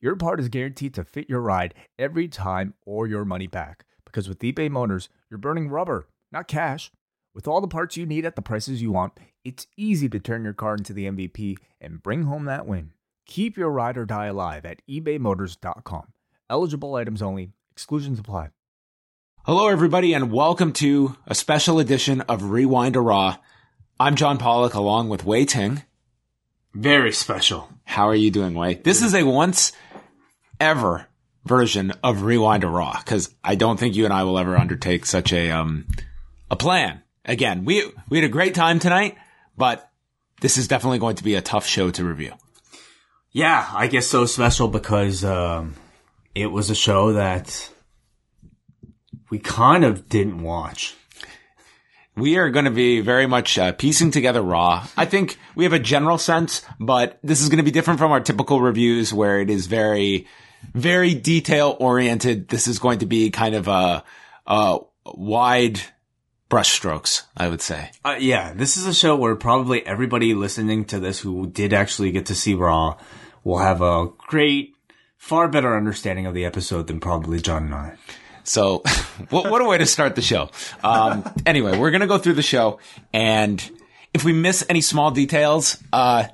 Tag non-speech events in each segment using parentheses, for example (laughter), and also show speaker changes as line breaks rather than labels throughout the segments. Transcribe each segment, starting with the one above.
your part is guaranteed to fit your ride every time or your money back. Because with eBay Motors, you're burning rubber, not cash. With all the parts you need at the prices you want, it's easy to turn your car into the MVP and bring home that win. Keep your ride or die alive at ebaymotors.com. Eligible items only, exclusions apply.
Hello, everybody, and welcome to a special edition of Rewind to Raw. I'm John Pollock along with Wai Ting.
Very special.
How are you doing, Wai? This is a once ever version of Rewind to Raw because I don't think you and I will ever undertake such a um a plan. Again, we we had a great time tonight, but this is definitely going to be a tough show to review.
Yeah, I guess so special because um, it was a show that we kind of didn't watch.
We are going to be very much uh, piecing together Raw. I think we have a general sense, but this is going to be different from our typical reviews where it is very, very detail oriented. This is going to be kind of a, a wide brushstrokes, I would say.
Uh, yeah, this is a show where probably everybody listening to this who did actually get to see Raw will have a great, far better understanding of the episode than probably John and I.
So, (laughs) what, what a way to start the show. Um, anyway, we're going to go through the show and if we miss any small details, uh,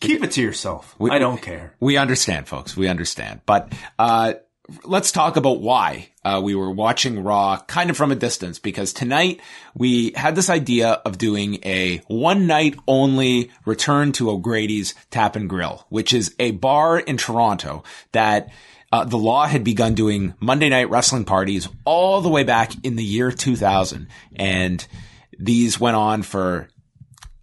Keep it to yourself.
We-
I don't care.
we understand, folks. We understand. But, uh, let's talk about why, uh, we were watching Raw kind of from a distance because tonight we had this idea of doing a one night only return to O'Grady's Tap and Grill, which is a bar in Toronto that uh, the law had begun doing Monday night wrestling parties all the way back in the year 2000. And these went on for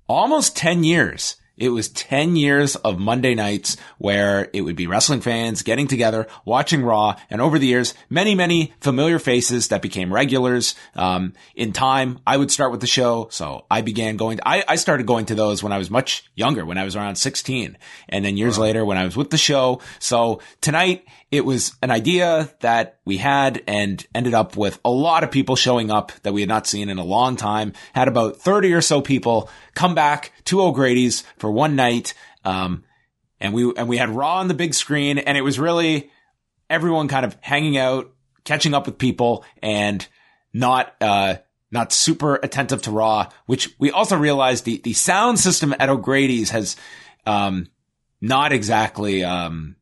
almost 10 years. It was 10 years of Monday nights where it would be wrestling fans getting together, watching Raw, and over the years, many, many familiar faces that became regulars. Um, in time, I would start with the show. So I began going, I, I started going to those when I was much younger, when I was around 16. And then years later, when I was with the show. So tonight, it was an idea that we had and ended up with a lot of people showing up that we had not seen in a long time. Had about 30 or so people come back to O'Grady's for one night. Um, and we, and we had Raw on the big screen and it was really everyone kind of hanging out, catching up with people and not, uh, not super attentive to Raw, which we also realized the, the sound system at O'Grady's has, um, not exactly, um,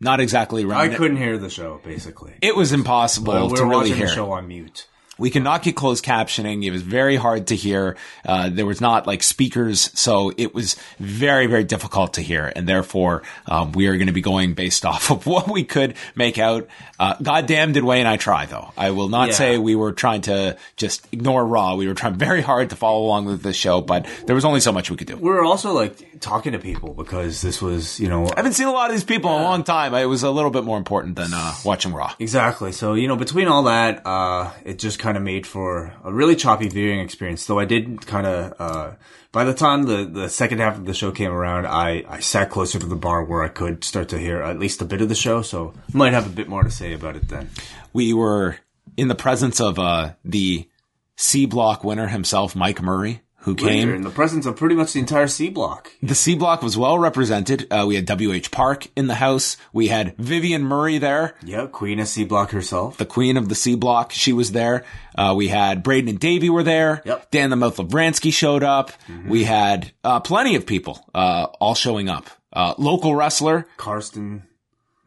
not exactly
right.
I
couldn't hear the show, basically.
It was impossible
Well, we
to
were
really
watching
hear.
the show on mute.
We could not get closed captioning. It was very hard to hear. Uh, there was not like speakers, so it was very, very difficult to hear. And therefore, um, we are going to be going based (laughs) off of what we could make out. Uh, goddamn, did Wai and I try though? I will not
Yeah.
say we were trying to just ignore Raw. We were trying very hard to follow along with the show, but there was only so much we could do.
We were also like talking to people because this was, you know,
I haven't seen a lot of these people in a long time. It was a little bit more important than uh, watching Raw.
Exactly. So, you know, between all that, uh, it just kind of made for a really choppy viewing experience. Though I did kind of, uh, by the time the, the second half of the show came around, I, I sat closer to the bar where I could start to hear at least a bit of the show. So might have a bit more to say about it then.
we were in the presence of uh, the C block winner himself, Mike Murray, who came.
in the presence of pretty much the entire C block.
The C block was well represented. Uh, we had W.H. Park in the house. We had Vivian Murray there,
Yeah, Queen of C block herself.
the queen of the C block. She was there. Uh, we had Braden and Davey were there.
Yep. Mm-hmm.
Dan the Mouth Labransky showed up. We had uh, plenty of people uh, all showing up. Uh, local wrestler,
Karsten.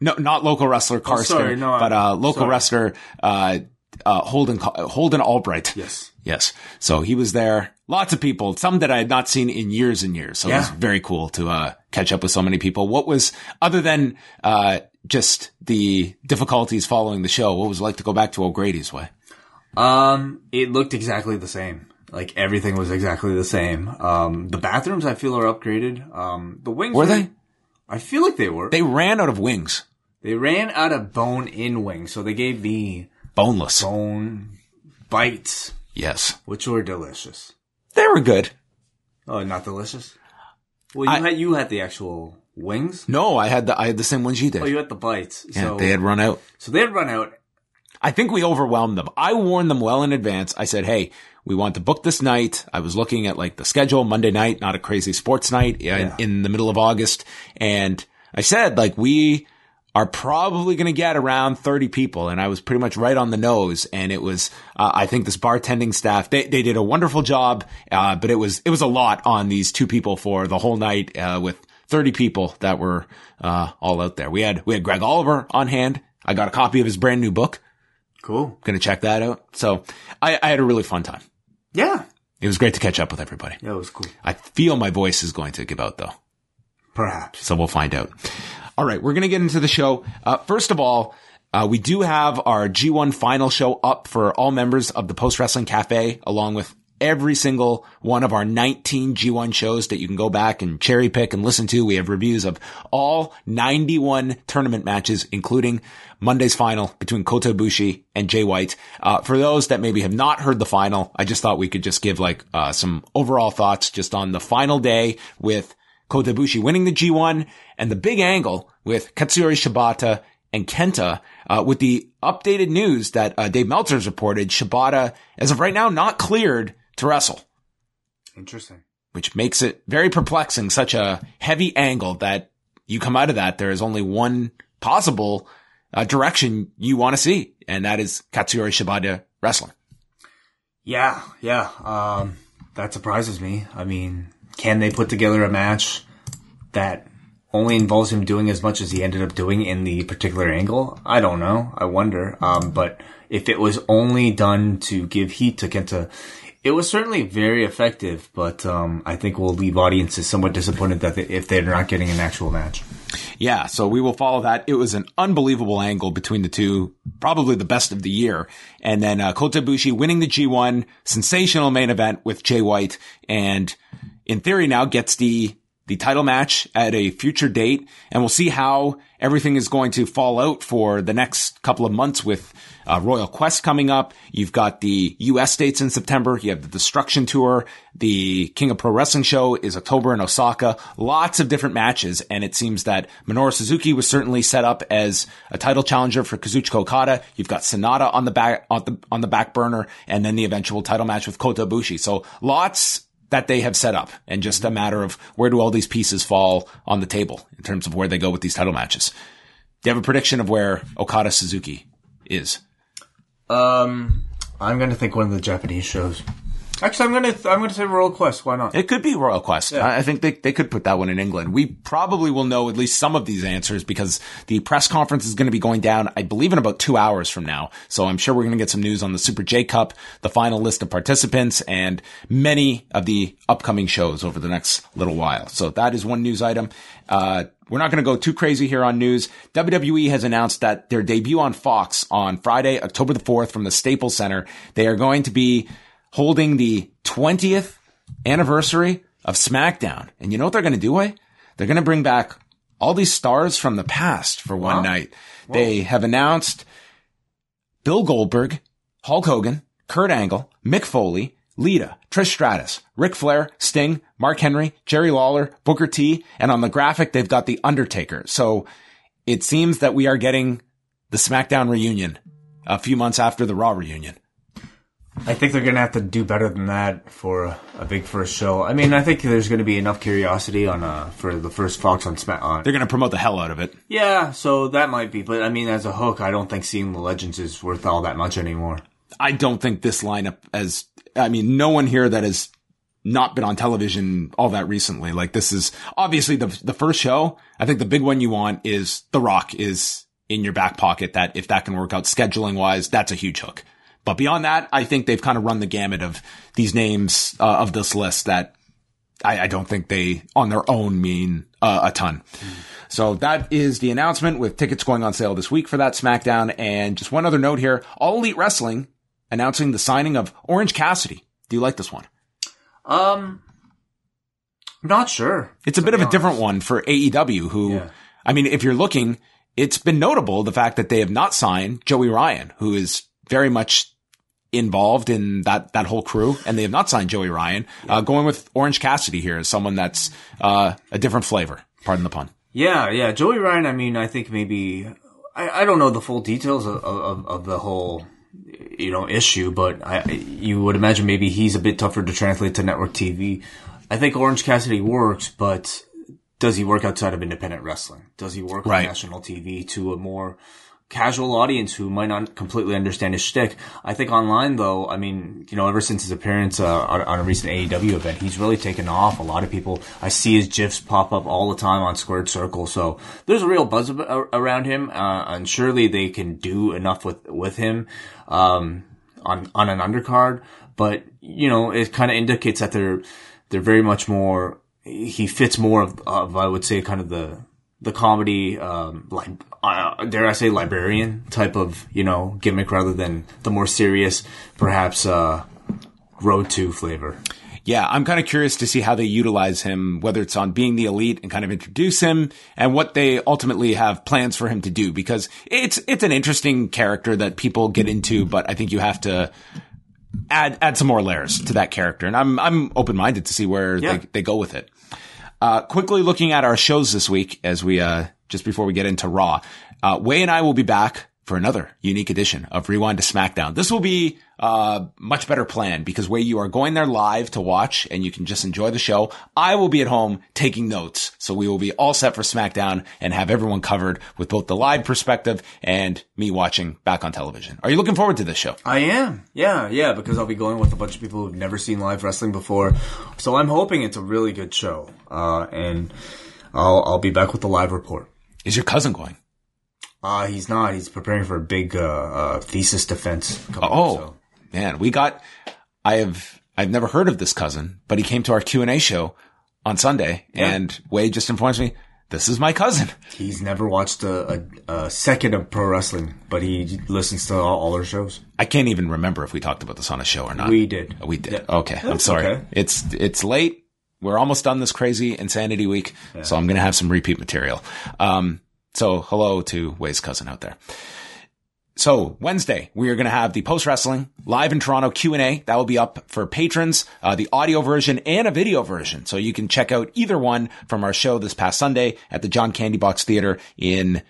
no, not local wrestler Karsten,
sorry, no,
but uh, local
sorry.
wrestler uh, uh, Holden Holden Albright.
Yes.
Yes. So he was there. Lots of people, some that I had not seen in years and years. So it was very cool to, uh, catch up with so many people. What was, other than, uh, just the difficulties following the show, what was it like to go back to O'Grady's Wai?
Um, it looked exactly the same. Like everything was exactly the same. Um, the bathrooms I feel are upgraded. Um, the wings
Were they?
I feel like they were.
They ran out of wings.
They ran out of bone in wings, so they gave me
boneless.
bone bites,
Yes.
which were delicious.
They were good.
Oh, not delicious. Well, you
I-
had you had the actual wings.
No, I had the, I had the same ones you did.
Oh, you had the bites.
yeah,
so
they had run out.
so they had run out.
I think we overwhelmed them. I warned them well in advance. I said, Hey, we want to book this night. I was looking at like the schedule, Monday night, not a crazy sports night
Yeah.
in the middle of August. And I said, like, we are probably going to get around 30 people. And I was pretty much right on the nose. And it was, uh, I think this bartending staff, they, they did a wonderful job. Uh, but it was, it was a lot on these two people for the whole night, uh, with 30 people that were, uh, all out there. We had, we had Greg Oliver on hand. I got a copy of his brand new book.
Cool.
Gonna check that out. So I, I had a really fun time.
Yeah.
It was great to catch up with everybody.
Yeah, it was cool.
I feel my voice is going to give out though.
Perhaps.
So we'll find out. All right. We're going to get into the show. Uh, first of all, uh, we do have our G1 final show up for all members of the Post Wrestling Cafe, along with every single one of our 19 G1 shows that you can go back and cherry pick and listen to. We have reviews of all 91 tournament matches, including Monday's final between Kota Ibushi and Jay White. Uh, for those that maybe have not heard the final, I just thought we could just give like, uh, some overall thoughts just on the final day with Kota Ibushi winning the G1 and the big angle with Katsuyori Shibata and Kenta, uh, with the updated news that uh, Dave Meltzer's reported Shibata, as of right now, not cleared to wrestle,
Interesting.
which makes it very perplexing. Such a heavy angle that you come out of that, there is only one possible uh, direction you want to see, and that is Katsuyori Shibata wrestling.
Yeah, yeah. Um, that surprises me. I mean, can they put together a match that only involves him doing as much as he ended up doing in the particular angle? I don't know. I wonder. Um, but if it was only done to give heat to Kenta, it was certainly very effective. But um, I think we'll leave audiences somewhat disappointed that they, if they're not getting an actual match.
Yeah, so we will follow that. It was an unbelievable angle between the two, probably the best of the year. And then uh, Kota Ibushi winning the G1, sensational main event with Jay White, and in theory now gets the the title match at a future date, and we'll see how everything is going to fall out for the next couple of months with uh, Royal Quest coming up. You've got the U.S. dates in September. You have the Destruction Tour. The King of Pro Wrestling show is October in Osaka. Lots of different matches, and it seems that Minoru Suzuki was certainly set up as a title challenger for Kazuchika Okada. You've got Sanada on the back on the on the back burner, and then the eventual title match with Kota Ibushi. So lots that they have set up and just a matter of where do all these pieces fall on the table in terms of where they go with these title matches. Do you have a prediction of where Okada Suzuki is?
Um, I'm gonna think one of the Japanese shows. Actually, I'm gonna I'm gonna say Royal Quest. Why not?
It could be Royal Quest. I I think they, they could put that one in England. We probably will know at least some of these answers because the press conference is going to be going down, I believe, in about two hours from now. So I'm sure we're going to get some news on the Super J Cup, the final list of participants, and many of the upcoming shows over the next little while. So that is one news item. Uh, we're not going to go too crazy here on news. WWE has announced that their debut on Fox on Friday, October the 4th from the Staples Center, they are going to be holding the 20th anniversary of SmackDown. And you know what they're going to do, eh? They're going to bring back all these stars from the past for one
Wow.
night. They have announced Bill Goldberg, Hulk Hogan, Kurt Angle, Mick Foley, Lita, Trish Stratus, Ric Flair, Sting, Mark Henry, Jerry Lawler, Booker T, and on the graphic they've got The Undertaker. So it seems that we are getting the SmackDown reunion a few months after the Raw reunion.
I think they're gonna have to do better than that for a, a big first show. I mean, I think there's gonna be enough curiosity on uh for the first Fox on SmackDown.
They're going to promote the hell out of it.
Yeah, so that might be, but I mean, as a hook, I don't think seeing the legends is worth all that much anymore.
I don't think this lineup as, I mean, no one here that has not been on television all that recently. Like this is obviously the, the first show. I think the big one you want is The Rock is in your back pocket that if that can work out scheduling wise, that's a huge hook. But beyond that, I think they've kind of run the gamut of these names uh, of this list that I, I don't think they on their own mean uh, a ton. So that is the announcement with tickets going on sale this week for that SmackDown. And just one other note here, All Elite Wrestling announcing the signing of Orange Cassidy. Do you like this one?
Um, I'm not sure.
It's a bit of a different one for AEW who,
Yeah.
I mean, if you're looking, it's been notable the fact that they have not signed Joey Ryan, who is very much involved in that that whole crew, and they have not signed Joey Ryan. Uh, going with Orange Cassidy here as someone that's uh, a different flavor. Pardon the pun.
Yeah, yeah. Joey Ryan, I mean, I think maybe, I, I don't know the full details of, of, of the whole, you know, issue, but I, you would imagine maybe he's a bit tougher to translate to network TV. I think Orange Cassidy works, but does he work outside of independent wrestling? Does he work
Right.
on national TV to a more casual audience who might not completely understand his shtick? I think online though, I mean, you know, ever since his appearance uh, on, on a recent AEW event, he's really taken off. A lot of people, I see his gifs pop up all the time on Squared Circle. So there's a real buzz ab- around him, uh, and surely they can do enough with with him um, on on an undercard. But you know, it kind of indicates that they're they're very much more. He fits more of, of I would say, kind of the the comedy, um, like uh, dare I say, librarian type of you know gimmick rather than the more serious, perhaps uh, road to flavor.
Yeah, I'm kind of curious to see how they utilize him, whether it's on being the elite and kind of introduce him and what they ultimately have plans for him to do because it's, it's an interesting character that people get into, but I think you have to add, add some more layers to that character. And I'm, I'm open-minded to see where
Yeah.
they, they go with it. Uh, quickly looking at our shows this week as we, uh, just before we get into Raw, uh, Wai and I will be back for another unique edition of Rewind to SmackDown. This will be, uh, much better planned because Wai, you are going there live to watch and you can just enjoy the show. I will be at home taking notes. So we will be all set for SmackDown and have everyone covered with both the live perspective and me watching back on television. Are you looking forward to this show?
I am, yeah, yeah, because I'll be going with a bunch of people who've never seen live wrestling before, so I'm hoping it's a really good show, uh, and I'll I'll be back with the live report.
Is your cousin going?
Uh, he's not. He's preparing for a big uh, uh, thesis defense. up,
Oh,
so.
man, we got, I have, I've never heard of this cousin, but he came to our Q and A show on Sunday and Wade just informs me, this is my cousin.
he's never watched a, a, a second of pro wrestling, but he listens to all, all our shows.
I can't even remember if we talked about this on a show or not.
We did.
We did.
Yeah.
Okay. I'm sorry.
okay.
It's, it's late. We're almost done this crazy insanity week. So I'm going to have some repeat material. Um, so hello to Wai's cousin out there. So Wednesday, we are going to have the post wrestling live in Toronto Q and A. That will be up for patrons, uh, the audio version and a video version. So you can check out either one from our show this past Sunday at the John Candy Box Theater in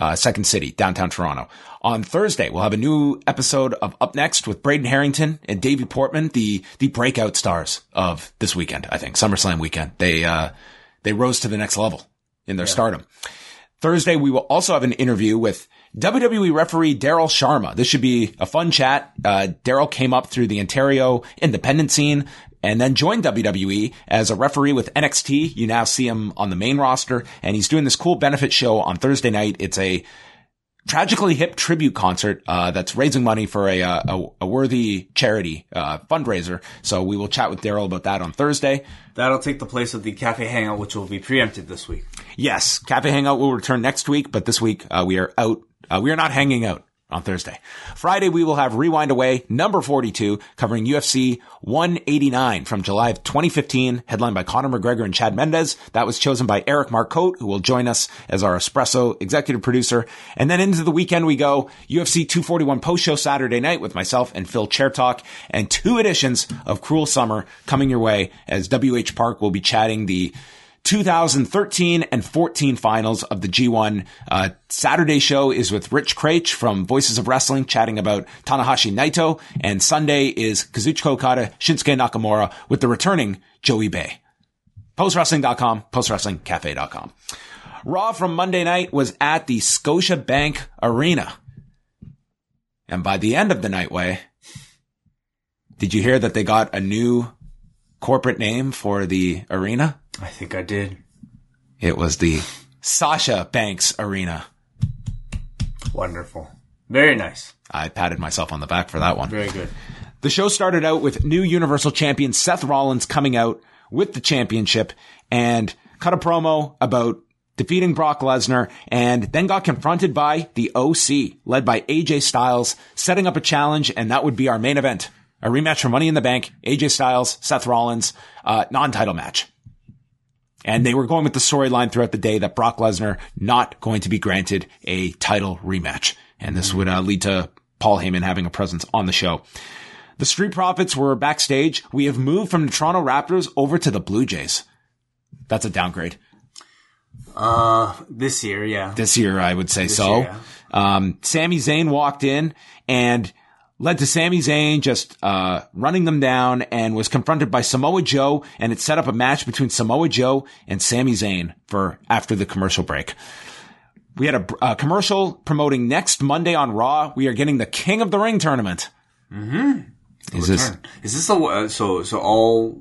uh, Second City, downtown Toronto. On Thursday, we'll have a new episode of Up Next with Braden Harrington and Davey Portman, the the breakout stars of this weekend. I think SummerSlam weekend. They uh, they rose to the next level in their stardom. Thursday, we will also have an interview with WWE referee Daryl Sharma. This should be a fun chat. Uh, Daryl came up through the Ontario independent scene and then joined WWE as a referee with NXT. You now see him on the main roster and he's doing this cool benefit show on Thursday night. It's a tragically hip tribute concert uh, that's raising money for a, uh, a a worthy charity uh, fundraiser. So we will chat with Daryl about that on Thursday.
That'll take the place of the cafe hangout, which will be preempted this week.
Yes, Cafe Hangout will return next week, but this week uh, we are out. Uh, we are not hanging out on Thursday. Friday we will have Rewind Away number 42 covering UFC 189 from July of 2015, headlined by Conor McGregor and Chad Mendes. That was chosen by Eric Marcotte, who will join us as our Espresso executive producer. And then into the weekend we go UFC 241 post show Saturday night with myself and Phil Chair Talk and two editions of Cruel Summer coming your way as WH Park will be chatting the 2013 and 14 finals of the G1. Uh, Saturday show is with Rich Kraetsch from Voices of Wrestling chatting about Tanahashi Naito. And Sunday is Kazuchika Okada, Shinsuke Nakamura with the returning Joey Bay. Postwrestling.com, postwrestlingcafe.com. Raw from Monday night was at the Scotiabank Arena. And by the end of the night Wai, did you hear that they got a new corporate name for the arena?
I think I did.
It was the Sasha Banks Arena.
Wonderful. Very nice.
I patted myself on the back for that one.
Very good.
The show started out with new Universal Champion Seth Rollins coming out with the championship and cut a promo about defeating Brock Lesnar and then got confronted by the OC led by AJ Styles setting up a challenge and that would be our main event. A rematch for Money in the Bank, AJ Styles, Seth Rollins, uh, non-title match. And they were going with the storyline throughout the day that Brock Lesnar not going to be granted a title rematch. And this would uh, lead to Paul Heyman having a presence on the show. The Street Profits were backstage. We have moved from the Toronto Raptors over to the Blue Jays. That's a downgrade.
Uh, this year, yeah.
This year, I would say so.
year,
Um, Sami Zayn walked in and led to Sami Zayn just, uh, running them down and was confronted by Samoa Joe and it set up a match between Samoa Joe and Sami Zayn for after the commercial break. We had a, a commercial promoting next Monday on Raw. We are getting the King of the Ring tournament. Mm-hmm. Is this,
Is this the uh, so so all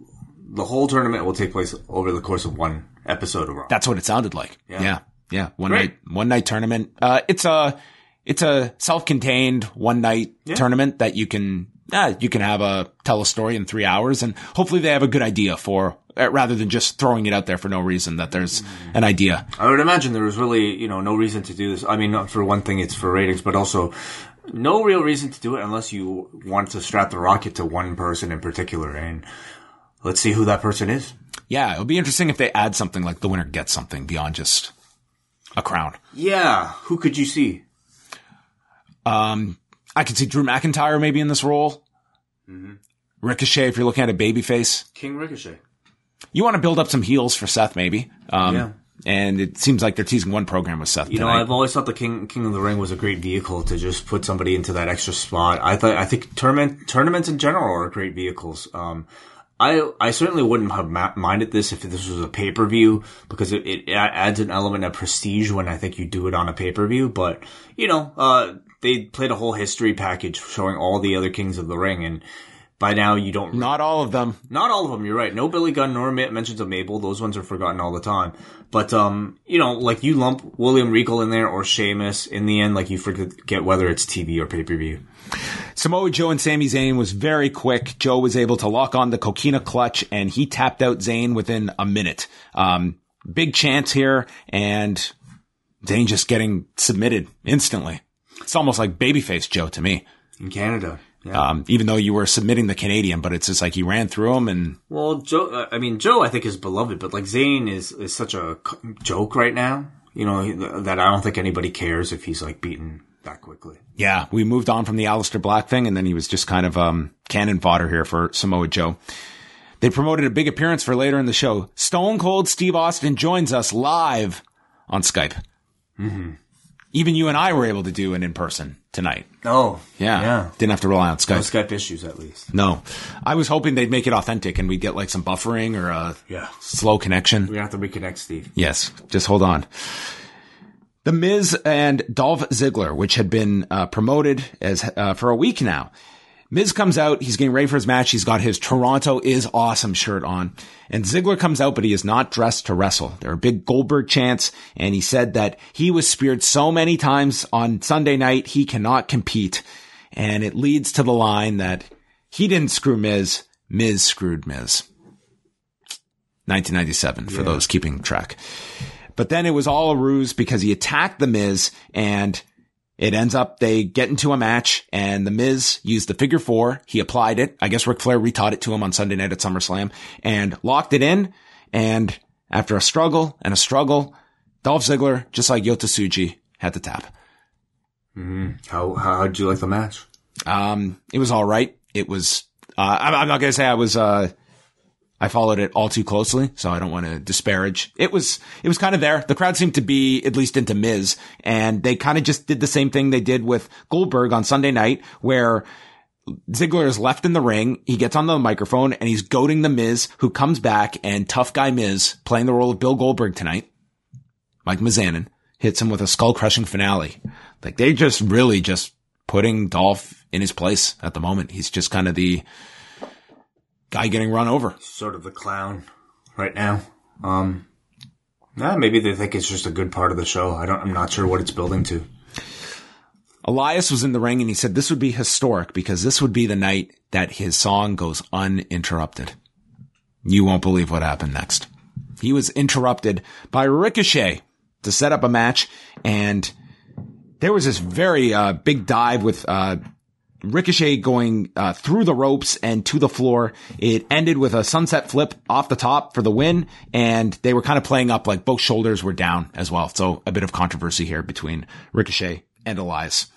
the whole tournament will take place over the course of one episode of Raw?
That's what it sounded like. Yeah.
Yeah.
Yeah. One
Great.
night, one night tournament. Uh, it's a, it's a self-contained one night tournament that you can, uh, you can have a, tell a story in three hours and hopefully they have a good idea for, uh, rather than just throwing it out there for no reason that there's an idea.
I would imagine there was really, you know, no reason to do this. I mean, not for one thing, it's for ratings, but also no real reason to do it unless you want to strap the rocket to one person in particular. And let's see who that person is.
Yeah. It'll be interesting if they add something like the winner gets something beyond just a crown.
Yeah, who could you see?
I could see Drew McIntyre maybe in this role. Ricochet, if you're looking at a babyface.
King Ricochet.
You want to build up some heels for Seth, maybe. Um,
Yeah.
And it seems like they're teasing one program with Seth.
You know. I've always thought the King King of the Ring was a great vehicle to just put somebody into that extra spot. I thought I think tournament tournaments in general are great vehicles. Um, I I certainly wouldn't have ma- minded this if this was a pay per view because it, it adds an element of prestige when I think you do it on a pay per view. But you know, uh, they played a whole history package showing all the other Kings of the Ring, and by now you don't
Not all of them.
not all of them. You're right. No Billy Gunn nor men- mentions of Mabel. Those ones are forgotten all the time. But um, you know, like you lump William Regal in there or Sheamus. In the end, like you forget whether it's TV or pay per view.
Samoa Joe and Sami Zayn was very quick. Joe was able to lock on the coquina clutch and he tapped out Zayn within a minute. Um, big chance here and Zayn just getting submitted instantly. It's almost like babyface Joe to me.
in Canada. Yeah.
Um, even though you were submitting the Canadian, but it's just like he ran through him and
well, Joe. I mean, Joe. I think is beloved, but like Zayn is is such a joke right now. You know that I don't think anybody cares if he's like beaten that quickly.
Yeah, we moved on from the Aleister Black thing, and then he was just kind of um, cannon fodder here for Samoa Joe. They promoted a big appearance for later in the show. Stone Cold Steve Austin joins us live on Skype. Even you and I were able to do an in person tonight.
Oh,
Yeah,
yeah.
Didn't have to rely on Skype.
No
Skype.
Issues at least.
No, I was hoping they'd make it authentic and we'd get like some buffering or a
Yeah.
slow connection.
We have to reconnect, Steve.
Yes, just hold on. The Miz and Dolph Ziggler, which had been uh, promoted as uh, for a week now. Miz comes out. He's getting ready for his match. He's got his Toronto is awesome shirt on. And Ziggler comes out, but he is not dressed to wrestle. There are big Goldberg chants. And he said that he was speared so many times on Sunday night, he cannot compete. And it leads to the line that he didn't screw Miz. Miz screwed Miz. 1997 for those keeping track. But then it was all a ruse because he attacked the Miz and it ends up they get into a match and the Miz used the figure four. He applied it. I guess Ric Flair retaught it to him on Sunday night at SummerSlam and locked it in. And after a struggle and a struggle, Dolph Ziggler, just like Yota Tsuji, had to tap.
How how did you like the match?
Um, it was all right. It was, uh, I'm, I'm not going to say I was, uh, I followed it all too closely, so I don't want to disparage. It was, it was kind of there. The crowd seemed to be at least into Miz and they kind of just did the same thing they did with Goldberg on Sunday night where Ziggler is left in the ring. He gets on the microphone and he's goading the Miz who comes back and tough guy Miz playing the role of Bill Goldberg tonight. Mike Mizanin hits him with a skull crushing finale. Like they just really just putting Dolph in his place at the moment. He's just kind of the guy getting run over.
Sort of the clown right now. Um, yeah, maybe they think it's just a good part of the show. I don't. I'm not sure what it's building to.
Elias was in the ring and he said this would be historic because this would be the night that his song goes uninterrupted. You won't believe what happened next. He was interrupted by Ricochet to set up a match and there was this very uh, big dive with uh, Ricochet going uh, through the ropes and to the floor. It ended with a sunset flip off the top for the win, and they were kind of playing up like both shoulders were down as well. So a bit of controversy here between Ricochet and Elias.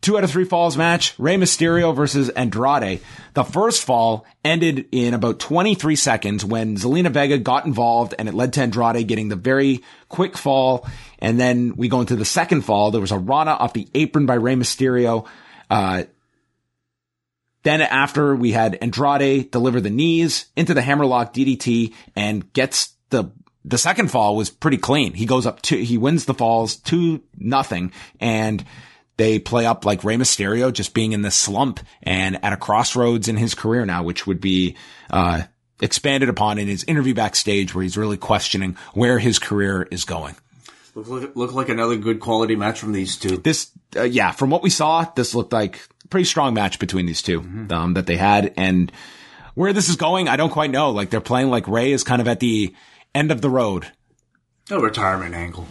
two out of three falls match, Rey Mysterio versus Andrade. The first fall ended in about 23 seconds when Zelina Vega got involved and it led to Andrade getting the very quick fall. And then we go into the second fall. There was a Rana off the apron by Rey Mysterio. Uh, then after we had Andrade deliver the knees into the hammerlock DDT and gets the the second fall was pretty clean. He goes up to he wins the falls two nothing and they play up like Rey Mysterio just being in this slump and at a crossroads in his career now, which would be uh, expanded upon in his interview backstage where he's really questioning where his career is going.
Look, look, look like another good quality match from these two.
This, uh, yeah, from what we saw, this looked like a pretty strong match between these 2
Mm-hmm.
um, that they had. And where this is going, I don't quite know. Like they're playing like Rey is kind of at the end of the road.
A retirement angle.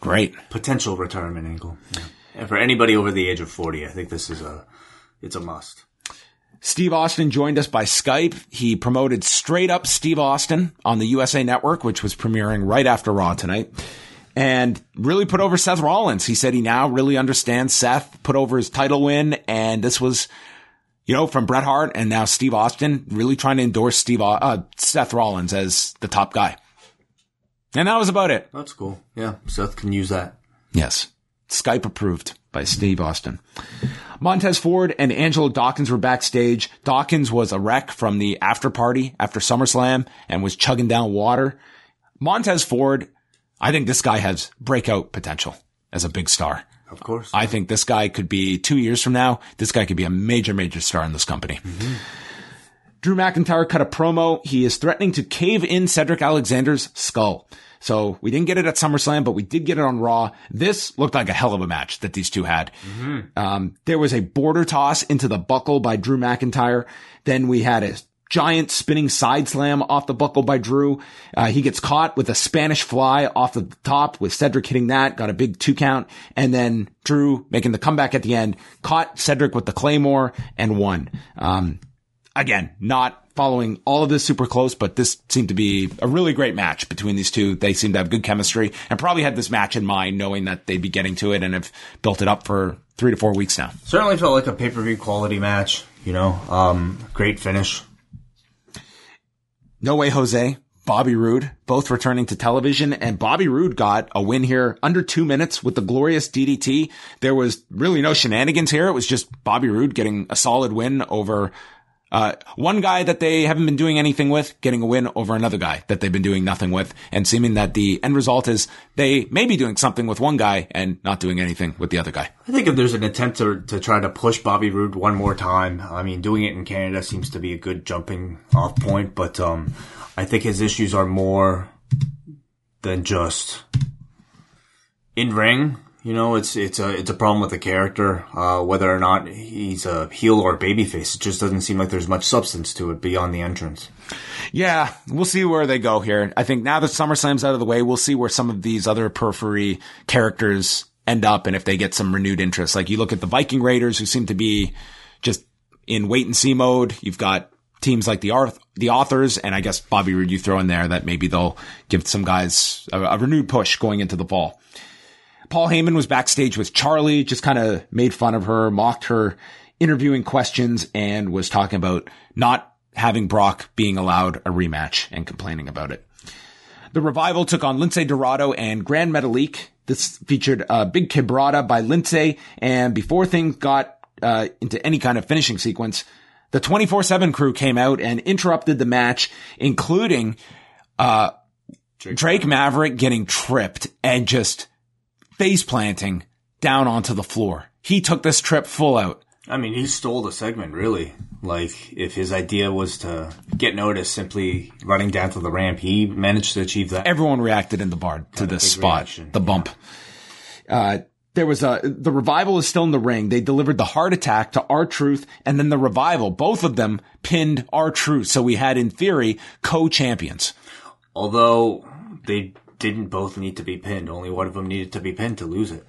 Great.
Potential retirement angle. Yeah. And for anybody over the age of 40, I think this is a, it's a must.
Steve Austin joined us by Skype. He promoted straight up Steve Austin on the USA Network, which was premiering right after Raw tonight and really put over Seth Rollins. He said he now really understands Seth, put over his title win. And this was, you know, from Bret Hart and now Steve Austin really trying to endorse Steve, uh, Seth Rollins as the top guy. And that was about it.
That's cool. Yeah. Seth can use that.
Yes. Skype approved by Steve Austin. Montez Ford and Angelo Dawkins were backstage. Dawkins was a wreck from the after party after SummerSlam and was chugging down water. Montez Ford, I think this guy has breakout potential as a big star.
Of course.
I think this guy could be two years from now. This guy could be a major, major star in this company. Drew McIntyre cut a promo. He is threatening to cave in Cedric Alexander's skull. So we didn't get it at SummerSlam, but we did get it on Raw. This looked like a hell of a match that these two had. Um, there was a border toss into the buckle by Drew McIntyre. Then we had a giant spinning side slam off the buckle by Drew. Uh, he gets caught with a Spanish fly off the top with Cedric hitting that, got a big two count. And then Drew making the comeback at the end, caught Cedric with the Claymore and won. Um, again, not following all of this super close, but this seemed to be a really great match between these two. They seem to have good chemistry and probably had this match in mind, knowing that they'd be getting to it and have built it up for three to four weeks now.
Certainly felt like a pay per view quality match. You know, um, great finish.
No way, Jose. Bobby Roode, both returning to television, and Bobby Roode got a win here under two minutes with the glorious DDT. There was really no shenanigans here. It was just Bobby Roode getting a solid win over uh, one guy that they haven't been doing anything with, getting a win over another guy that they've been doing nothing with, and seeming that the end result is they may be doing something with one guy and not doing anything with the other guy.
I think if there's an attempt to, to try to push Bobby Roode one more time, I mean, doing it in Canada seems to be a good jumping off point, but um, I think his issues are more than just in ring. You know, it's it's a it's a problem with the character, uh, whether or not he's a heel or a babyface. It just doesn't seem like there's much substance to it beyond the entrance.
Yeah, we'll see where they go here. I think now that SummerSlam's out of the way, we'll see where some of these other periphery characters end up and if they get some renewed interest. Like you look at the Viking Raiders who seem to be just in wait and see mode. You've got teams like the Arth- the authors and I guess Bobby Roode you throw in there that maybe they'll give some guys a, a renewed push going into the fall. Paul Heyman was backstage with Charlie, just kind of made fun of her, mocked her interviewing questions and was talking about not having Brock being allowed a rematch and complaining about it. The revival took on Lince Dorado and Grand Metalik. This featured a big quebrada by Lince. And before things got uh, into any kind of finishing sequence, the 24-7 crew came out and interrupted the match, including uh, Drake Maverick getting tripped and just face planting down onto the floor. He took this trip full out.
I mean, he stole the segment, really. Like, if his idea was to get noticed simply running down to the ramp, he managed to achieve that.
Everyone reacted in the bar to this spot,
reaction,
the bump. Uh, there was a, the revival is still in the ring. They delivered the heart attack to R-Truth and then the revival, both of them pinned R-Truth. So we had in theory co-champions.
Although they didn't both need to be pinned, only one of them needed to be pinned to lose it.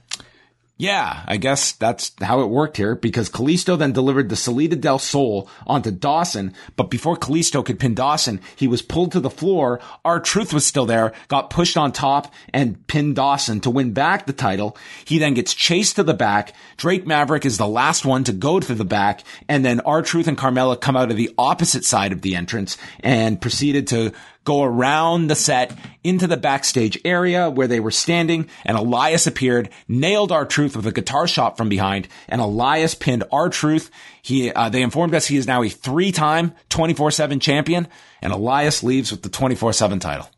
Yeah, I guess that's how it worked here because Kalisto then delivered the Salida del Sol onto Dawson. But before Kalisto could pin Dawson, he was pulled to the floor. R-Truth was still there, got pushed on top and pinned Dawson to win back the title. He then gets chased to the back. Drake Maverick is the last one to go to the back. And then R-Truth and Carmella come out of the opposite side of the entrance and proceeded to go around the set into the backstage area where they were standing and Elias appeared, nailed R-Truth with a guitar shot from behind and Elias pinned R-Truth. He, uh, they informed us he is now a three-time 24-7 champion and Elias leaves with the 24-7 title.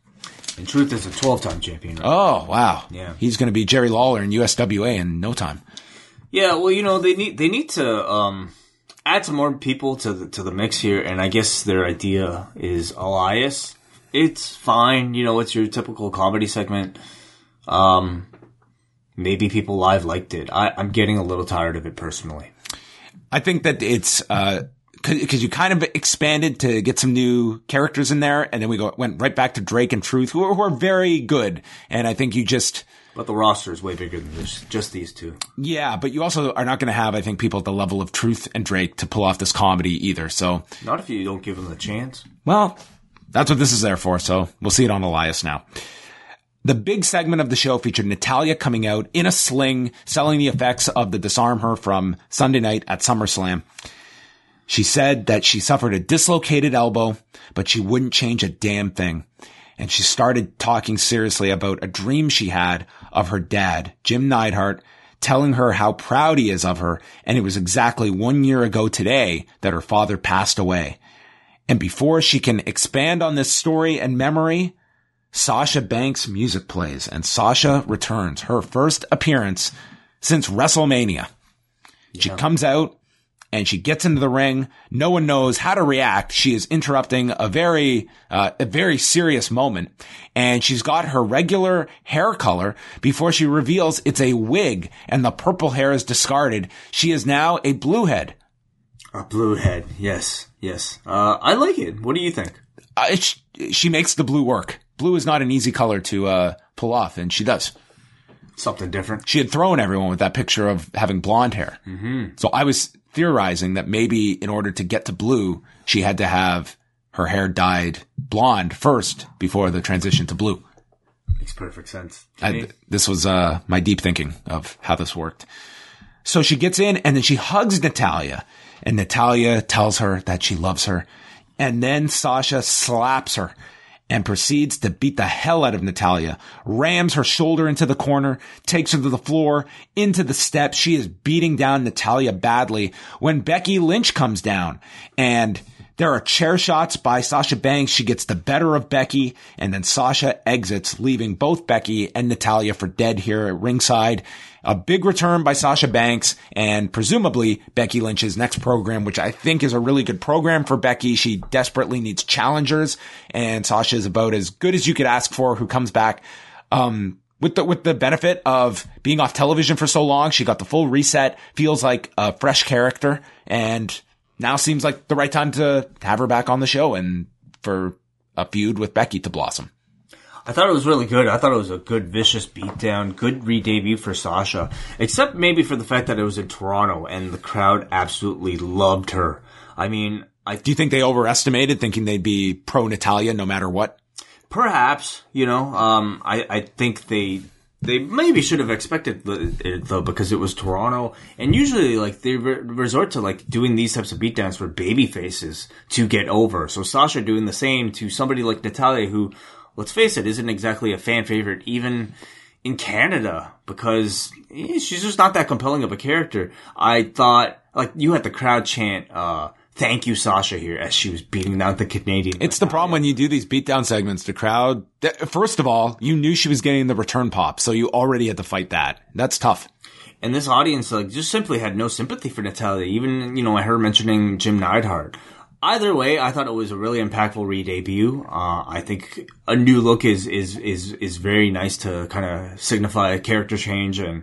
In truth, is a 12 time champion. Right?
Oh, wow.
Yeah.
He's going to be Jerry Lawler in USWA in no time.
Yeah, well, you know, they need they need to um, add some more people to the to the mix here, and I guess their idea is Elias. It's fine, you know, it's your typical comedy segment. Um, maybe people live liked it. I, I'm getting a little tired of it personally.
I think that it's, uh, cause you kind of expanded to get some new characters in there. And then we go, went right back to Drake and Truth, who are, who are very good. And I think you just,
But the roster is way bigger than this, just these two.
yeah, but you also are not going to have, I think, people at the level of Truth and Drake to pull off this comedy either. So,
Not if you don't give them the chance.
well, that's what this is there for. So we'll see it on Elias now. The big segment of the show featured Natalya coming out in a sling, selling the effects of the disarm her from Sunday night at SummerSlam. She said that she suffered a dislocated elbow, but she wouldn't change a damn thing. And she started talking seriously about a dream she had of her dad, Jim Neidhart, telling her how proud he is of her. And it was exactly one year ago today that her father passed away. And before she can expand on this story and memory, Sasha Banks music plays and Sasha returns her first appearance since WrestleMania. She comes out and she gets into the ring. No one knows how to react. She is interrupting a very, uh, a very serious moment and she's got her regular hair color before she reveals it's a wig and the purple hair is discarded. She is now a blue head.
A blue head, yes, yes. Uh, I like it. What do you think?
Uh, she makes the blue work. Blue is not an easy color to, uh, pull off and she does.
Something different.
she had thrown everyone with that picture of having blonde hair. Mm-hmm. So I was theorizing that maybe in order to get to blue, she had to have her hair dyed blonde first before the transition to blue.
Makes perfect sense.
I, this was uh, my deep thinking of how this worked. So she gets in and then she hugs Natalya and Natalya tells her that she loves her. And then Sasha slaps her and proceeds to beat the hell out of Natalya, rams her shoulder into the corner, takes her to the floor, into the steps. She is beating down Natalya badly when Becky Lynch comes down and there are chair shots by Sasha Banks. She gets the better of Becky and then Sasha exits, leaving both Becky and Natalya for dead here at ringside. A big return by Sasha Banks and presumably Becky Lynch's next program, which I think is a really good program for Becky. She desperately needs challengers and Sasha is about as good as you could ask for who comes back. Um, with the, with the benefit of being off television for so long, she got the full reset, feels like a fresh character and now seems like the right time to have her back on the show and for a feud with Becky to blossom.
I thought it was really good. I thought it was a good, vicious beatdown, good re-debut for Sasha. Except maybe for the fact that it was in Toronto and the crowd absolutely loved her. I mean, I
Do you think they overestimated thinking they'd be pro Natalya no matter what?
perhaps you know, um, I I think they they maybe should have expected it though because it was Toronto, and usually like they re- resort to like doing these types of beatdowns for baby faces to get over. So Sasha doing the same to somebody like Natalya, who let's face it, isn't exactly a fan favorite even in Canada because eh, she's just not that compelling of a character. I thought like you had the crowd chant. uh Thank you, Sasha, here as she was beating down the Canadian.
It's the problem when you do these beatdown segments. The crowd, th- first of all, you knew she was getting the return pop, so you already had to fight that. That's tough.
And this audience, like, just simply had no sympathy for Natalya. Even, you know, I heard mentioning Jim Neidhart. Either way, I thought it was a really impactful re-debut. Uh, I think a new look is, is, is, is very nice to kind of signify a character change and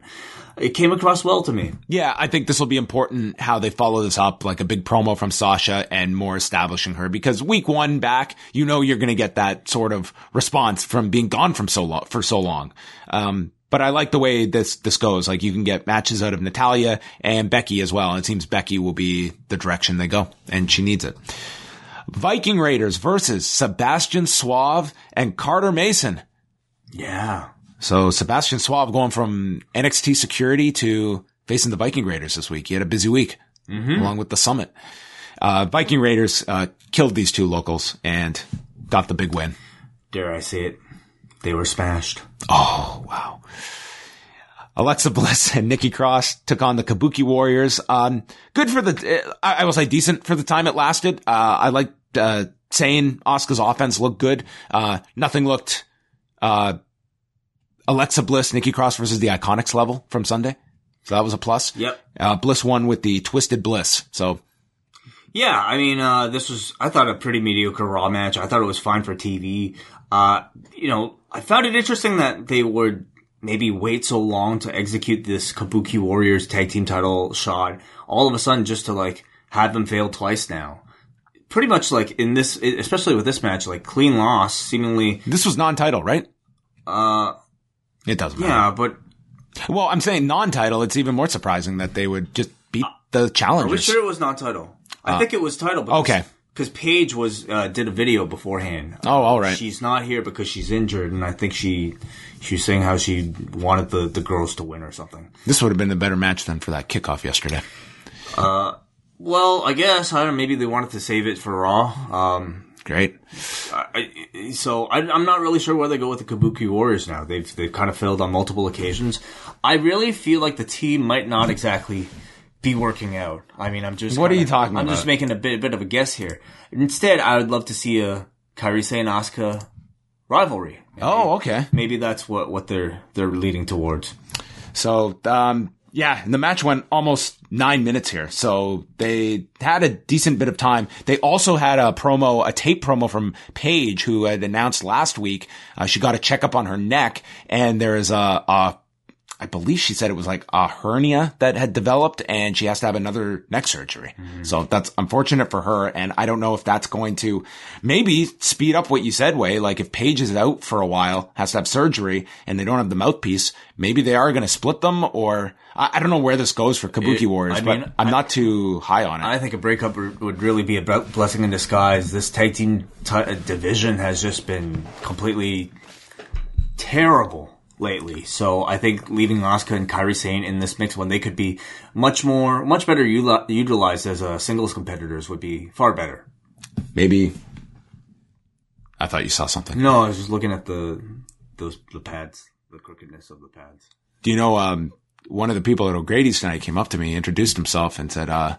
it came across well to me.
Yeah, I think this will be important how they follow this up, like a big promo from Sasha and more establishing her because week one back, you know, you're going to get that sort of response from being gone from so long, for so long. Um, but I like the way this, this goes. Like you can get matches out of Natalya and Becky as well. It seems Becky will be the direction they go and she needs it. Viking Raiders versus Sebastian Suave and Carter Mason.
Yeah.
So Sebastian Suave going from NXT security to facing the Viking Raiders this week. He had a busy week along with the summit. Uh, Viking Raiders, uh, killed these two locals and got the big win.
Dare I say it? They were smashed.
Oh, wow. Alexa Bliss (laughs) and Nikki Cross took on the Kabuki Warriors. Um, good for the, I, I will say decent for the time it lasted. Uh, I liked, uh, saying Asuka's offense looked good. Uh, nothing looked, uh, Alexa Bliss, Nikki Cross versus the Iconics level from Sunday. So that was a plus.
Yep.
Uh, Bliss won with the Twisted Bliss. So
Yeah, I mean, uh, this was, I thought, a pretty mediocre Raw match. I thought it was fine for TV. Uh, you know, I found it interesting that they would maybe wait so long to execute this Kabuki Warriors tag team title shot. All of a sudden, just to like have them fail twice now. Pretty much like in this, especially with this match, like clean loss, seemingly.
this was non-title, right?
Uh,
It doesn't matter.
yeah, but
Well, I'm saying non-title. It's even more surprising that they would just beat the
are we sure it was non-title? I think it was title. Because,
okay.
Because Paige was uh, did a video beforehand.
Oh, all right.
She's not here because she's injured, and I think she she was saying how she wanted the, the girls to win or something.
This would have been the better match than for that kickoff yesterday.
Uh, Well, I guess I don't. know, Maybe they wanted to save it for Raw. Um,
Great.
I, so I, I'm not really sure where they go with the Kabuki Warriors now. They've they've kind of failed on multiple occasions. I really feel like the team might not exactly be working out. I mean, I'm just
What are
kinda-
you talking
I'm
about?
just making a bit bit of a guess here. Instead, I would love to see a Kairi and Asuka rivalry.
Oh, okay.
Maybe that's what what they're they're leading towards.
So, um, yeah, and the match went almost nine minutes here. So they had a decent bit of time. They also had a promo, a tape promo from Paige, who had announced last week uh, she got a checkup on her neck, and there is a, a I believe she said it was like a hernia that had developed and she has to have another neck surgery. So that's unfortunate for her. And I don't know if that's going to maybe speed up what you said, Wai. Like if Paige is out for a while, has to have surgery and they don't have the mouthpiece, maybe they are going to split them or I, I don't know where this goes for Kabuki
It-
Warriors,
I
but
mean,
I'm not too high on it.
I think a breakup would would really be a blessing in disguise. This tag team t- uh, division has just been completely terrible lately. So I think leaving Asuka and Kairi Sane in this mix when they could be much more, much better utilized as uh, singles competitors would be far better.
maybe I thought you saw something.
No, I was just looking at the those the pads, the crookedness of the pads.
Do you know, um, one of the people at O'Grady's tonight came up to me, introduced himself and said, uh,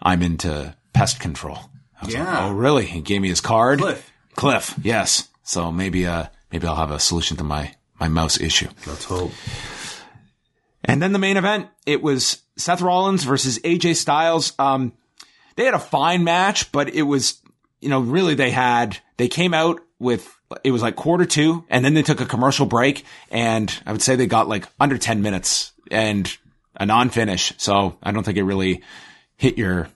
I'm into pest control. I was like,
Yeah.
oh, really? He gave me his card.
Cliff.
Cliff. Yes. So maybe, uh, maybe I'll have a solution to my, my mouse issue.
Let's hope.
And then the main event, it was Seth Rollins versus AJ Styles. Um, they had a fine match, but it was, you know, really they had, they came out with, it was like quarter two and then they took a commercial break and I would say they got like under 10 minutes and a non-finish. So I don't think it really hit your,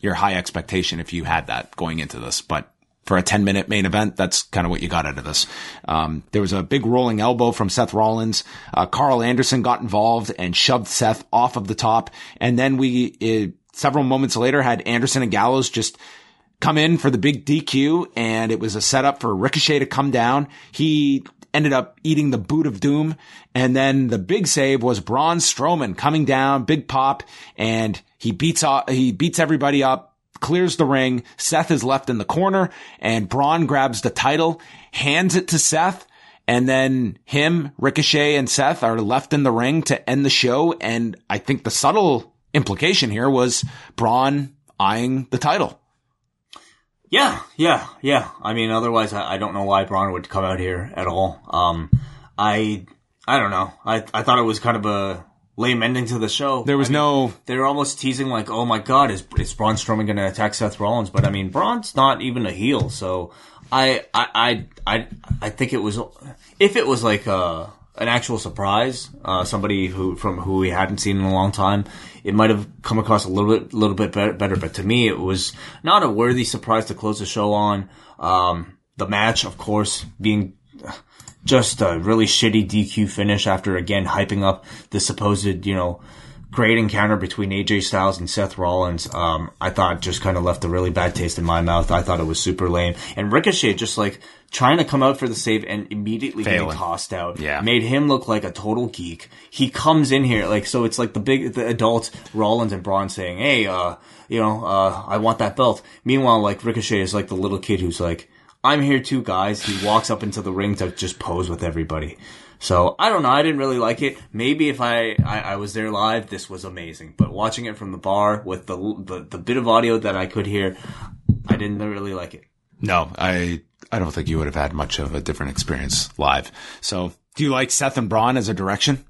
your high expectation if you had that going into this, but for a 10 minute main event, that's kind of what you got out of this. Um, there was a big rolling elbow from Seth Rollins. Uh, Karl Anderson got involved and shoved Seth off of the top. And then we, uh, several moments later had Anderson and Gallows just come in for the big DQ and it was a setup for Ricochet to come down. He ended up eating the boot of doom. And then the big save was Braun Strowman coming down, big pop, and he beats, he beats everybody up, clears the ring. Seth is left in the corner and Braun grabs the title, hands it to Seth. And then him, Ricochet and Seth are left in the ring to end the show. And I think the subtle implication here was Braun eyeing the title.
Yeah, yeah, yeah. I mean, otherwise, I, I don't know why Braun would come out here at all. Um, I, I don't know. I, I thought it was kind of a lame ending to the show.
There was
I mean,
no
They were almost teasing like, "Oh my God, is is Braun Strowman going to attack Seth Rollins?" But I mean, Braun's not even a heel, so I, I, I, I, I think it was if it was like a an actual surprise, uh, somebody who from who we hadn't seen in a long time, it might have come across a little bit, little bit better, better. But to me, it was not a worthy surprise to close the show on. Um, the match, of course, being just a really shitty DQ finish after again hyping up the supposed, you know, great encounter between AJ Styles and Seth Rollins. Um, I thought just kind of left a really bad taste in my mouth. I thought it was super lame. And Ricochet just like trying to come out for the save and immediately
Failing.
getting tossed out.
Yeah.
Made him look like a total geek. He comes in here, like, so it's like the big, the adults, Rollins and Braun saying, Hey, uh, you know, uh, I want that belt. Meanwhile, like Ricochet is like the little kid who's like, I'm here too, guys. He walks up into the ring to just pose with everybody. So I don't know. I didn't really like it. Maybe if I, I, I was there live, this was amazing. But watching it from the bar with the, the the bit of audio that I could hear, I didn't really like it.
No, I I don't think you would have had much of a different experience live. So, do you like Seth and Braun as a direction?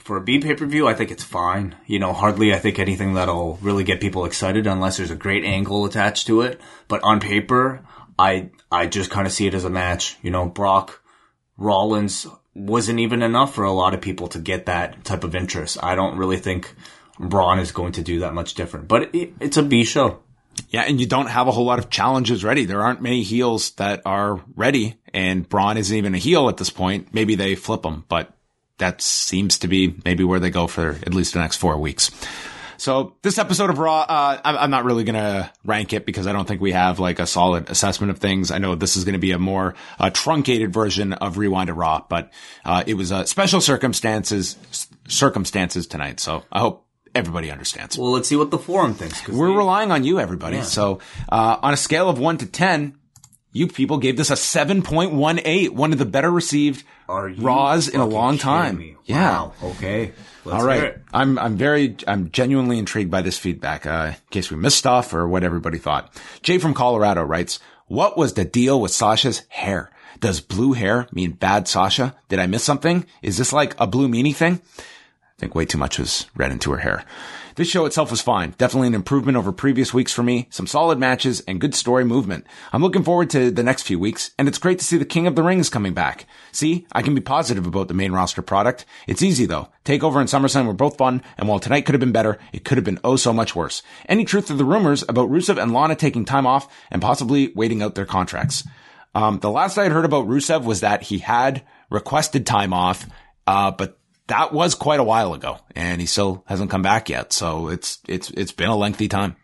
For a B pay per view, I think it's fine. You know, hardly I think anything that'll really get people excited unless there's a great angle attached to it. But on paper, I I just kind of see it as a match. You know, Brock Rollins wasn't even enough for a lot of people to get that type of interest. I don't really think Braun is going to do that much different. But it, it's a B show.
Yeah, and you don't have a whole lot of challenges ready. There aren't many heels that are ready, and Braun isn't even a heel at this point. Maybe they flip him, but that seems to be maybe where they go for at least the next four weeks. So this episode of Raw, uh, I'm, I'm not really going to rank it because I don't think we have like a solid assessment of things. I know this is going to be a more uh, truncated version of Rewind to Raw, but uh, it was uh, special circumstances circumstances tonight. So I hope everybody understands.
Well, let's see what the forum thinks.
We're
they-
relying on you, everybody. So, uh, on a scale of one to 10, you people gave this a 7.18, one of the better received Raws in a long time.
me?
Yeah.
Okay. Let's
All
it.
I'm, I'm very, I'm genuinely intrigued by this feedback, uh, in case we missed stuff or what everybody thought. Jay from Colorado writes, what was the deal with Sasha's hair? Does blue hair mean bad Sasha? Did I miss something? Is this like a blue meanie thing? I think way too much was read into her hair. This show itself was fine. Definitely an improvement over previous weeks for me. Some solid matches and good story movement. I'm looking forward to the next few weeks, and it's great to see the King of the Ring is coming back. See, I can be positive about the main roster product. It's easy though. Takeover and SummerSlam were both fun, and while tonight could have been better, it could have been oh so much worse. Any truth to the rumors about Rusev and Lana taking time off and possibly waiting out their contracts? Um, the last I had heard about Rusev was that he had requested time off, uh, but that was quite a while ago, and he still hasn't come back yet. So it's it's it's been a lengthy time.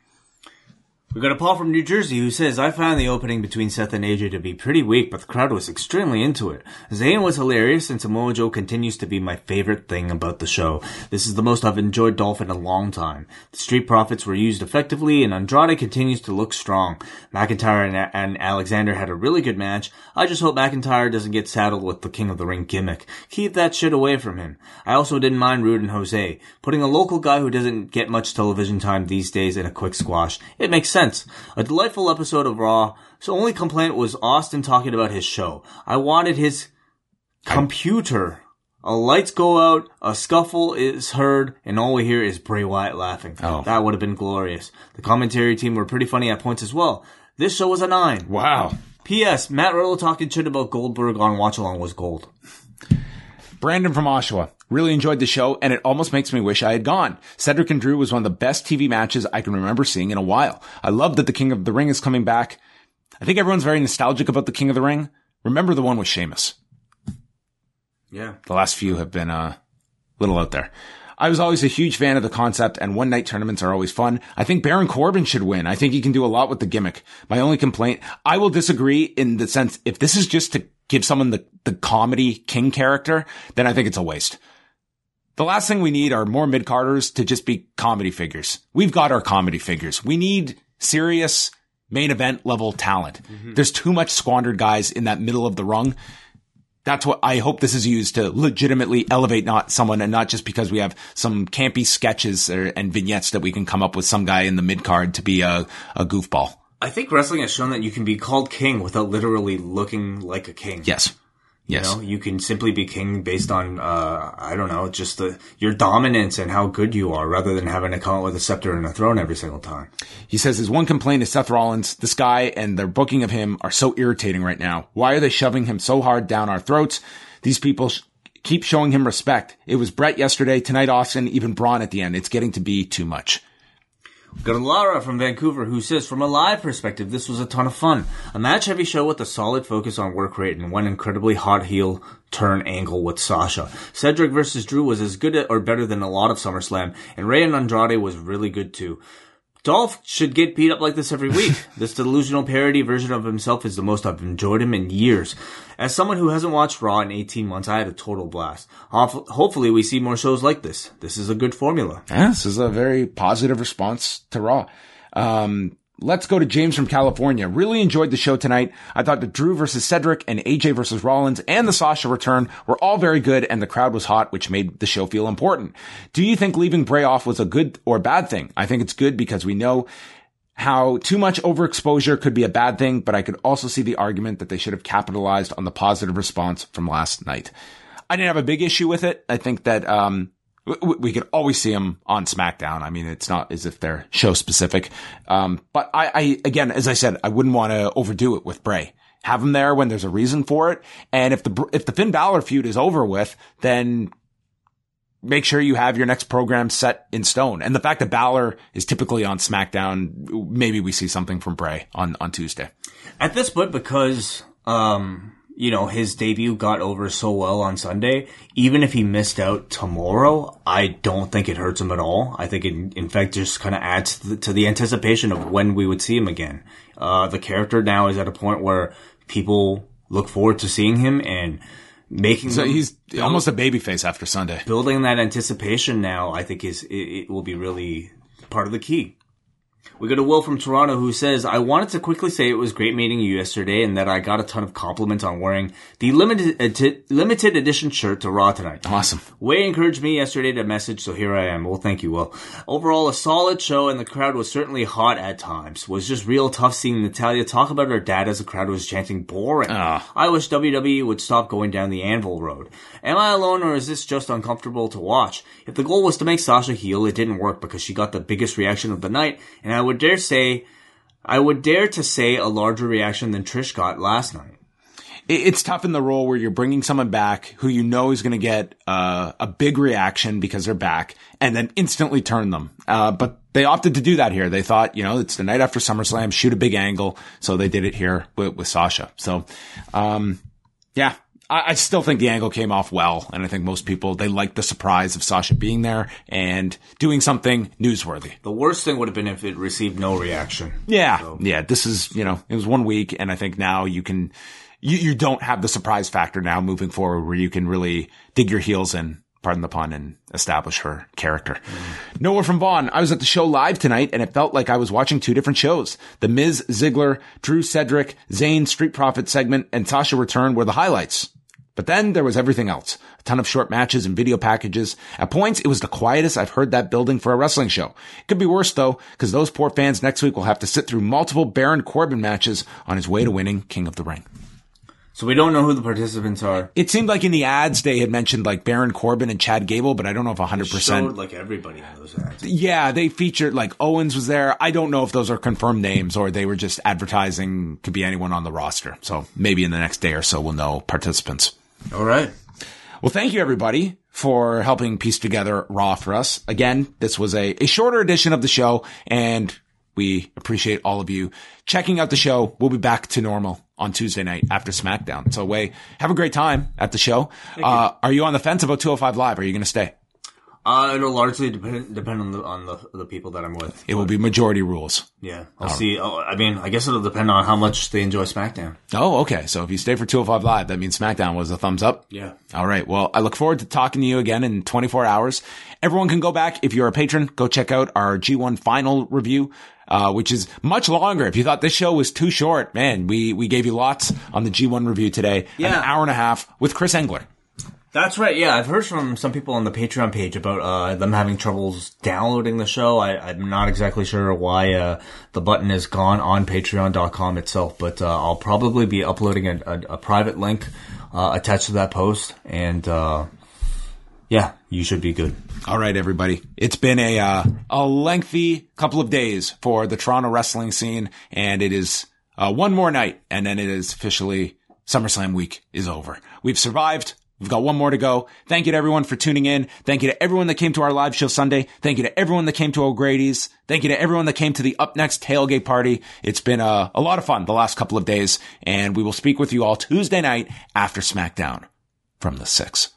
We got a Paul from New Jersey who says, I found the opening between Seth and AJ to be pretty weak, but the crowd was extremely into it. Zayn was hilarious, and Samoa Joe continues to be my favorite thing about the show. This is the most I've enjoyed Dolph in a long time. The Street Profits were used effectively, and Andrade continues to look strong. McIntyre and, and Alexander had a really good match. I just hope McIntyre doesn't get saddled with the King of the Ring gimmick. Keep that shit away from him. I also didn't mind Rude and Jose. Putting a local guy who doesn't get much television time these days in a quick squash. It makes sense. A delightful episode of Raw. So only complaint was Austin talking about his show. I wanted his computer. A lights go out, a scuffle is heard, and all we hear is Bray Wyatt laughing.
Oh.
That would have been glorious. The commentary team were pretty funny at points as well. This show was a nine.
Wow.
P.S. Matt Riddle talking shit about Goldberg on Watch Along was gold.
Brandon from Oshawa. Really enjoyed the show, and it almost makes me wish I had gone. Cedric and Drew was one of the best TV matches I can remember seeing in a while. I love that the King of the Ring is coming back. I think everyone's very nostalgic about the King of the Ring. Remember the one with Sheamus.
Yeah.
The last few have been uh, a little out there. I was always a huge fan of the concept, and one night tournaments are always fun. I think Baron Corbin should win. I think he can do a lot with the gimmick. My only complaint, I will disagree in the sense if this is just to give someone the, the comedy king character, then I think it's a waste. The last thing we need are more mid carders to just be comedy figures. We've got our comedy figures. We need serious main event level talent. Mm-hmm. There's too much squandered guys in that middle of the rung that's what I hope this is used to legitimately elevate not someone and not just because we have some campy sketches or, and vignettes that we can come up with some guy in the mid card to be a, a goofball.
I think wrestling has shown that you can be called king without literally looking like a king.
Yes. Yes.
You know, you can simply be king based on, uh, I don't know, just the, your dominance and how good you are rather than having to come out with a scepter and a throne every single time.
He says his one complaint is Seth Rollins. This guy and their booking of him are so irritating right now. Why are they shoving him so hard down our throats? These people sh- keep showing him respect. It was Brett yesterday, tonight Austin, even Braun at the end. It's getting to be too much.
Got from Vancouver who says, from a live perspective, this was a ton of fun. A match heavy show with a solid focus on work rate and one incredibly hot heel turn angle with Sasha. Cedric versus Drew was as good or better than a lot of SummerSlam, and Rey and Andrade was really good too. Dolph should get beat up like this every week. (laughs) this delusional parody version of himself is the most I've enjoyed him in years. As someone who hasn't watched Raw in 18 months, I had a total blast. Hopefully we see more shows like this. This is a good formula.
Yeah, this is a very positive response to Raw. Um, Let's go to James from California. Really enjoyed the show tonight. I thought the Drew versus Cedric and AJ versus Rollins and the Sasha return were all very good and the crowd was hot, which made the show feel important. Do you think leaving Bray off was a good or bad thing? I think it's good because we know how too much overexposure could be a bad thing, but I could also see the argument that they should have capitalized on the positive response from last night. I didn't have a big issue with it. I think that, um, we could always see them on SmackDown. I mean, it's not as if they're show specific. Um, but I, I, again, as I said, I wouldn't want to overdo it with Bray. Have him there when there's a reason for it. And if the, if the Finn Balor feud is over with, then make sure you have your next program set in stone. And the fact that Balor is typically on SmackDown, maybe we see something from Bray on, on Tuesday.
At this point, because, um, you know, his debut got over so well on Sunday, even if he missed out tomorrow, I don't think it hurts him at all. I think it, in fact, just kind of adds to the, to the, anticipation of when we would see him again. Uh, the character now is at a point where people look forward to seeing him and making.
So he's build, almost a babyface after Sunday.
Building that anticipation now, I think is, it, it will be really part of the key. We got a Will from Toronto who says, I wanted to quickly say it was great meeting you yesterday and that I got a ton of compliments on wearing the limited edi- limited edition shirt to Raw tonight.
Awesome.
Wai encouraged me yesterday to message, so here I am. Well, thank you, Will. Overall, a solid show and the crowd was certainly hot at times. Was just real tough seeing Natalya talk about her dad as the crowd was chanting boring. Uh. I wish WWE would stop going down the anvil road. Am I alone or is this just uncomfortable to watch? If the goal was to make Sasha heel, it didn't work because she got the biggest reaction of the night and I would dare say, I would dare to say a larger reaction than Trish got last night.
It's tough in the role where you're bringing someone back who you know is going to get uh, a big reaction because they're back and then instantly turn them. Uh, but they opted to do that here. They thought, you know, it's the night after SummerSlam, shoot a big angle. So they did it here with, with Sasha. So, um, yeah, I, I, still think the angle came off well, and I think most people they liked the surprise of Sasha being there and doing something newsworthy.
The worst thing would have been if it received no reaction.
Yeah, so. yeah. This is you know it was one week, and I think now you can you you don't have the surprise factor now moving forward where you can really dig your heels in pardon the pun, and establish her character. Mm. Noah from Vaughan, I was at the show live tonight and it felt like I was watching two different shows. The Miz Ziggler, Drew Cedric, Zayn Street Profit segment, and Sasha return were the highlights. But then there was everything else. A ton of short matches and video packages. At points, it was the quietest I've heard that building for a wrestling show. It could be worse though, because those poor fans next week will have to sit through multiple Baron Corbin matches on his way to winning King of the Ring.
So we don't know who the participants are.
It seemed like in the ads they had mentioned like Baron Corbin and Chad Gable, but I don't know if 100%.
Showed like everybody in those ads.
Yeah, they featured like Owens was there. I don't know if those are confirmed names or they were just advertising could be anyone on the roster. So maybe in the next day or so we'll know participants.
All right.
Well, thank you everybody for helping piece together Raw for us. Again, this was a, a shorter edition of the show and we appreciate all of you checking out the show. We'll be back to normal on Tuesday night after SmackDown. So, Wai have a great time at the show. Uh, are you on the fence about 205 Live? Are you going to stay?
Uh, it'll largely depend depend on the on the, the people that I'm with.
It will be majority rules.
Yeah, I'll see. Oh, I mean, I guess it'll depend on how much they enjoy SmackDown.
Oh, okay. So if you stay for 205 Live, that means SmackDown was a thumbs up.
Yeah.
All right. Well, I look forward to talking to you again in 24 hours. Everyone can go back if you're a patron. Go check out our G1 final review. Uh, which is much longer. If you thought this show was too short, man, we, we gave you lots on the G1 review today.
Yeah.
An hour and a half with Chris Engler.
That's right. Yeah, I've heard from some people on the Patreon page about uh, them having troubles downloading the show. I, am not exactly sure why uh, the button is gone on Patreon.com itself, but uh, I'll probably be uploading a, a, a private link uh, attached to that post, and uh, yeah, you should be good.
All right, everybody. It's been a uh, a lengthy couple of days for the Toronto wrestling scene, and it is one more night, and then it is officially SummerSlam week is over. We've survived We've got one more to go. Thank you to everyone for tuning in. Thank you to everyone that came to our live show Sunday. Thank you to everyone that came to O'Grady's. Thank you to everyone that came to the Up Next tailgate party. It's been a, a lot of fun the last couple of days, and we will speak with you all Tuesday night after SmackDown from the 6.